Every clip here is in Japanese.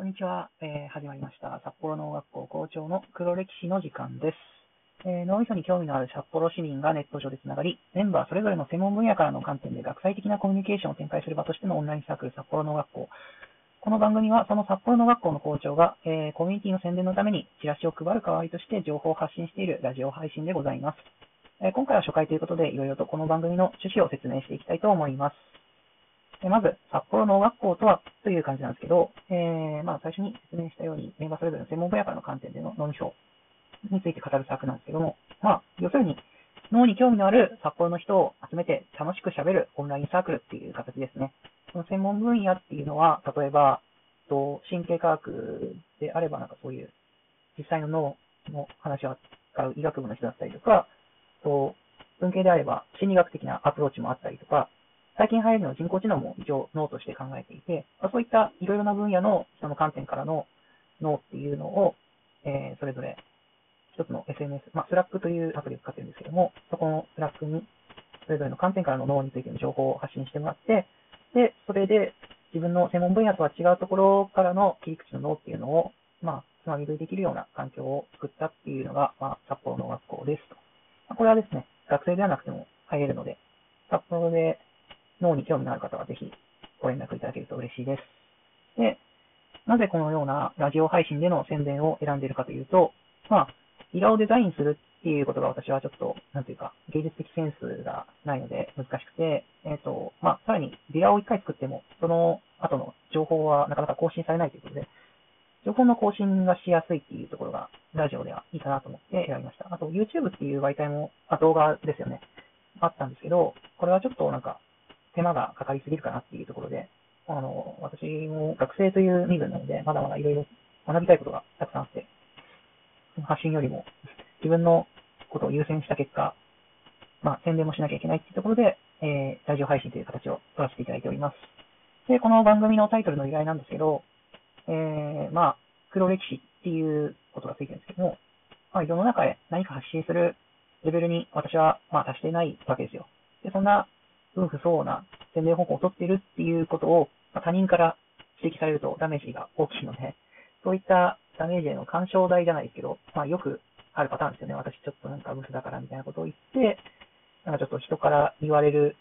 こんにちは、えー始まりました。札幌農学校校長の黒歴史の時間です。えー脳みそに興味のある札幌市民がネット上でつながり、メンバーそれぞれの専門分野からの観点で学際的なコミュニケーションを展開する場としてのオンラインサークル札幌農学校。この番組はその札幌農学校の校長が、えーコミュニティの宣伝のためにチラシを配る代わりとして情報を発信しているラジオ配信でございます。え今回は初回ということで、いろいろとこの番組の趣旨を説明していきたいと思います。えまず、札幌農学校とはという感じなんですけど、えーまあ、最初に説明したように、メンバーそれぞれの専門分野からの観点での脳みそについて語るサークなんですけども、まあ、要するに、脳に興味のある札幌の人を集めて楽しく喋るオンラインサークルっていう形ですね。その専門分野っていうのは、例えば、と神経科学であれば、なんかそういう、実際の脳の話を扱う医学部の人だったりとか、と文系であれば心理学的なアプローチもあったりとか、最近流行りの人工知能も一応脳として考えていて、そういったいろいろな分野の人の観点からの脳っていうのを、えーそれぞれ一つの SNS、まあ、 Slack というアプリを使ってるんですけども、そこの Slack にそれぞれの観点からの脳についての情報を発信してもらって、で、それで自分の専門分野とは違うところからの切り口の脳っていうのを、まあ、つまみ食いできるような環境を作ったっていうのが、まあ、札幌農学校ですと。これはですね、学生ではなくても入れるので、札幌で脳に興味のある方はぜひご連絡いただけると嬉しいです。で、なぜこのようなラジオ配信での宣伝を選んでいるかというと、まあ、ビラをデザインするっていうことが私はちょっと、なんていうか、芸術的センスがないので難しくて、えっ、と、まあ、さらにビラを一回作っても、その後の情報はなかなか更新されないということで、情報の更新がしやすいっていうところが、ラジオではいいかなと思って選びました。あと、YouTube っていう媒体も、あ動画ですよね。あったんですけど、これはちょっとなんか、手間がかかりすぎるかなっていうところで、あの、私も学生という身分なので、まだまだいろいろ学びたいことがたくさんあって、発信よりも自分のことを優先した結果、まあ、宣伝もしなきゃいけないっていうところで、えー、ラジオ配信という形を取らせていただいております。で、この番組のタイトルの由来なんですけど、えー、まあ、黒歴史っていうことがついてるんですけども、まあ、世の中へ何か発信するレベルに私は、まあ、達していないわけですよ。で、そんな、運不相応な宣伝方法を取ってるっていうことを、まあ他人から指摘されるとダメージが大きいので、そういったダメージへの干渉代じゃないですけど、まあよくあるパターンですよね。私ちょっとなんかブスだからみたいなことを言って、なんかちょっと人から言われる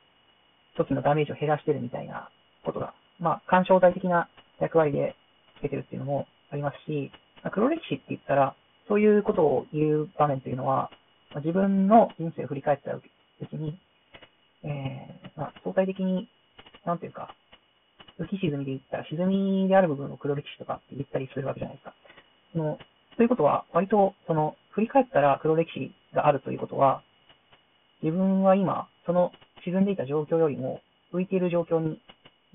時のダメージを減らしてるみたいなことが、まあ干渉代的な役割でつけてるっていうのもありますし、まあ黒歴史って言ったら、そういうことを言う場面というのは、まあ自分の人生を振り返った時に、えー、まあ相対的に、なんていうか、浮き沈みで言ったら、沈みである部分を黒歴史とかって言ったりするわけじゃないですか。その、ということは、割と、その、振り返ったら黒歴史があるということは、自分は今、その沈んでいた状況よりも浮いている状況に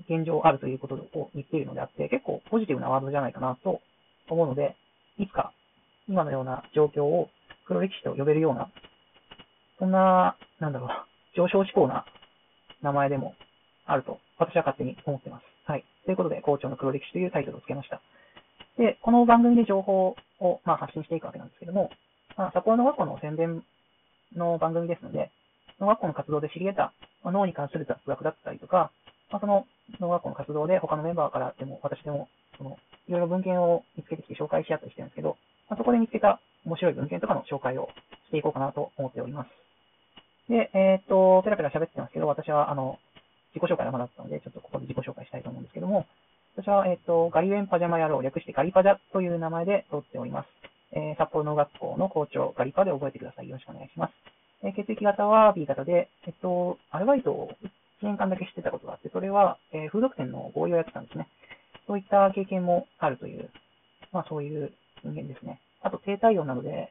現状あるということを言っているのであって、結構ポジティブなワードじゃないかなと思うので、いつか今のような状況を黒歴史と呼べるような、そんな、なんだろう、上昇志向な名前でもあると、私は勝手に思ってます。はい。ということで、校長の黒歴史というタイトルをつけました。で、この番組で情報を、まあ、発信していくわけなんですけども、まあ、札幌農学校の宣伝の番組ですので、農学校の活動で知り得た、まあ、脳に関する雑学だったりとか、まあ、その農学校の活動で他のメンバーからでも、私でも、その、いろいろ文献を見つけてきて紹介し合ったりしてるんですけど、まあ、そこで見つけた面白い文献とかの紹介をしていこうかなと思っております。で、えーっと、ペラペラ喋ってますけど、私は、あの、自己紹介はまだったので、ちょっとここで自己紹介したいと思うんですけども、私は、えーっと、ガリウェンパジャマ野郎、略してガリパジャという名前で通っております。えー札幌農学校の校長、ガリパで覚えてください。よろしくお願いします。えー血液型は B 型で、えっと、アルバイトを1年間だけしてたことがあって、それは、えー風俗店の合意をやってたんですね。そういった経験もあるという、まあそういう人間ですね。あと低体温なので、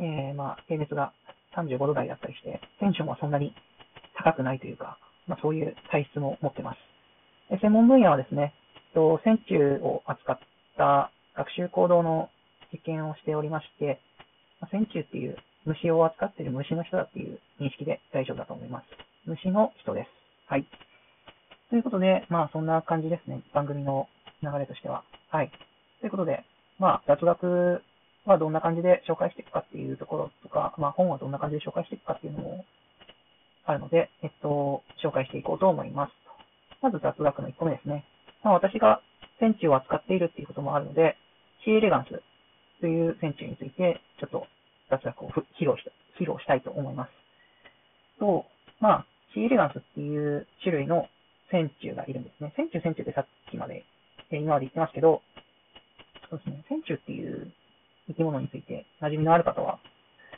えー、まあ、平熱が35度台だったりして、テンションはそんなに高くないというか、まあそういう体質も持ってます。え専門分野はですね、えっと線虫を扱った学習行動の実験をしておりまして、まあ線虫っていう虫を扱っている虫の人だっていう認識で大丈夫だと思います。虫の人です。はい。ということで、まあそんな感じですね。番組の流れとしては。はい。ということで、まあ雑学はどんな感じで紹介していくかっていうところとか、まあ本はどんな感じで紹介していくかっていうのもあるので、えっと、紹介していこうと思います。まず雑学の1個目ですね。まあ私が線虫を扱っているっていうこともあるので、シーエレガンスという線虫について、ちょっと雑学を披露した、披露したいと思います。と、まあ、シーエレガンスっていう種類の線虫がいるんですね。線虫線虫ってさっきまで、え今まで言ってますけど、そうですね、線虫っていう生き物について馴染みのある方は、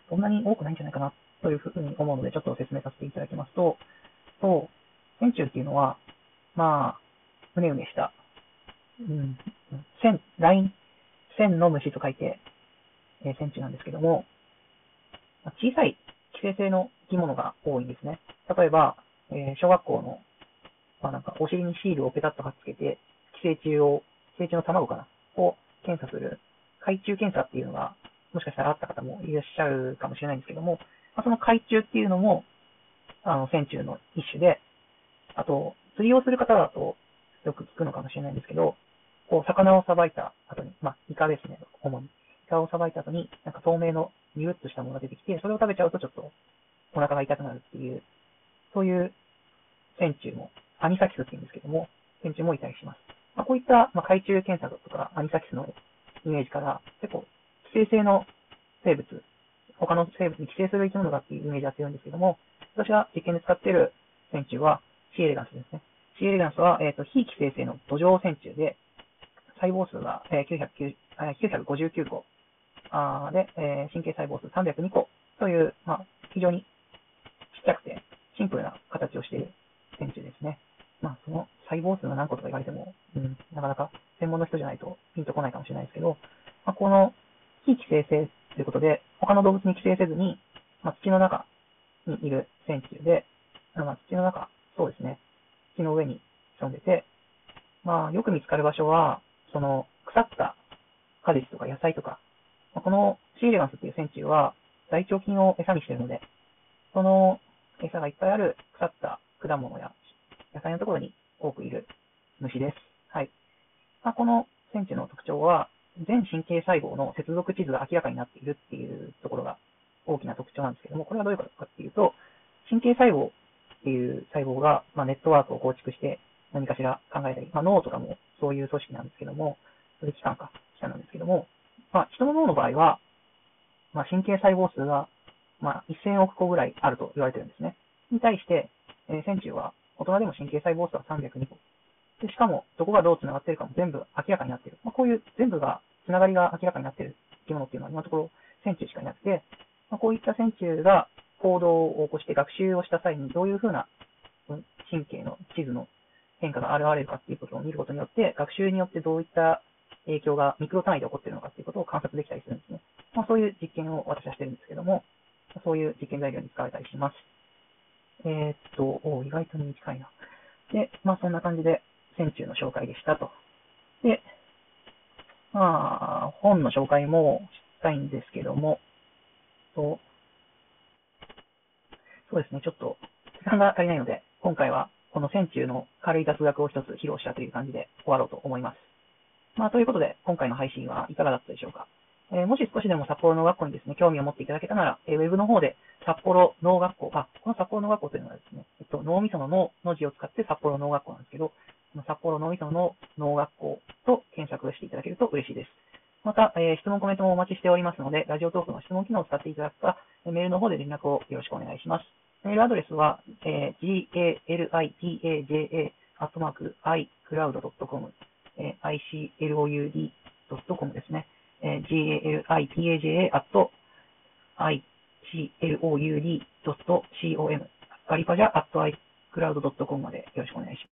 そんなに多くないんじゃないかなというふうに思うので、ちょっと説明させていただきますと、と、線虫っていうのは、まあ、うねうねした、うん、線、ライン、線の虫と書いて、えー、線虫なんですけども、小さい寄生性の生き物が多いんですね。例えば、えー、小学校の、まあなんか、お尻にシールをペタッと貼っつけて、寄生虫を、寄生虫の卵かなを検査する、海中検査っていうのが、もしかしたらあった方もいらっしゃるかもしれないんですけども、まあ、その海中っていうのも、あの、線虫の一種で、あと、釣りをする方だとよく聞くのかもしれないんですけど、こう、魚をさばいた後に、まあ、イカですね、主に。イカをさばいた後に、なんか透明のニューッとしたものが出てきて、それを食べちゃうとちょっとお腹が痛くなるっていう、そういう線虫も、アニサキスって言うんですけども、線虫もいたりします。まあ、こういった、まあ、海中検査とかアニサキスのイメージから、結構、寄生性の生物、他の生物に寄生する生き物だっていうイメージが強いんですけども、私が実験で使っている線虫は、シエレガンスですね。シエレガンスは、えっ、ー、と、非寄生性の土壌線虫で、細胞数が、えー、959個あで、えー、神経細胞数302個という、まあ、非常にちっちゃくてシンプルな形をしている線虫ですね。まあ、その細胞数が何個とか言われても、うん、なかなか専門の人じゃないとピンとこないかもしれないですけど、まあ、この非寄生性ということで、他の動物に寄生せずに、まあ、土の中にいる線虫で、まあ、土の中、そうですね、木の上に潜んでて、まあ、よく見つかる場所は、その、腐った果実とか野菜とかま、このシーレガンスっていう線虫は大腸菌を餌にしているので、その餌がいっぱいある腐った果物や野菜のところに多くいる虫です。はい。まあ、この線虫の特徴は、全神経細胞の接続地図が明らかになっているっていうところが大きな特徴なんですけども、これはどういうことかっていうと、神経細胞っていう細胞が、まあ、ネットワークを構築して何かしら考えたり、まあ、脳とかもそういう組織なんですけども、それ機関か、機関なんですけども、まあ、人の脳の場合は、まあ、神経細胞数が、まあ、1000億個ぐらいあると言われてるんですね。に対して、えー、線虫は、大人でも神経細胞数は302個。で、しかも、どこがどう繋がってるかも全部明らかになってる。まあ、こういう全部が、繋がりが明らかになってる生き物っていうのは今のところ線虫しかいなくて、こういった線虫が行動を起こして学習をした際にどういうふうな神経の地図の変化が現れるかっていうことを見ることによって、学習によってどういった影響がミクロ単位で起こっているのかっていうことを観察できたりするんですね。まあ、そういう実験を私はしてるんですけども、そういう実験材料に使われたりします。えー、っと、お意外と短いな。で、まあそんな感じで、線虫の紹介でしたと。で、まあ、本の紹介もしたいんですけども、と、そうですね、ちょっと時間が足りないので、今回はこの線虫の軽い雑学を一つ披露したという感じで終わろうと思います。まあ、ということで、今回の配信はいかがだったでしょうか。えー、もし少しでも札幌農学校にですね、興味を持っていただけたなら、えー、ウェブの方で札幌農学校、あ、この札幌農学校というのはですね、えっと、脳みその脳の字を使って札幌農学校なんですけど、この札幌脳みその農学校と検索していただけると嬉しいです。また、えー、質問コメントもお待ちしておりますので、ラジオトークの質問機能を使っていただくか、メールの方で連絡をよろしくお願いします。メールアドレスは、えー、galipaja.icloud.com、えー、icloud .com ですね。えー、galipaja.icloud.com ガリパジャ .icloud.com までよろしくお願いします。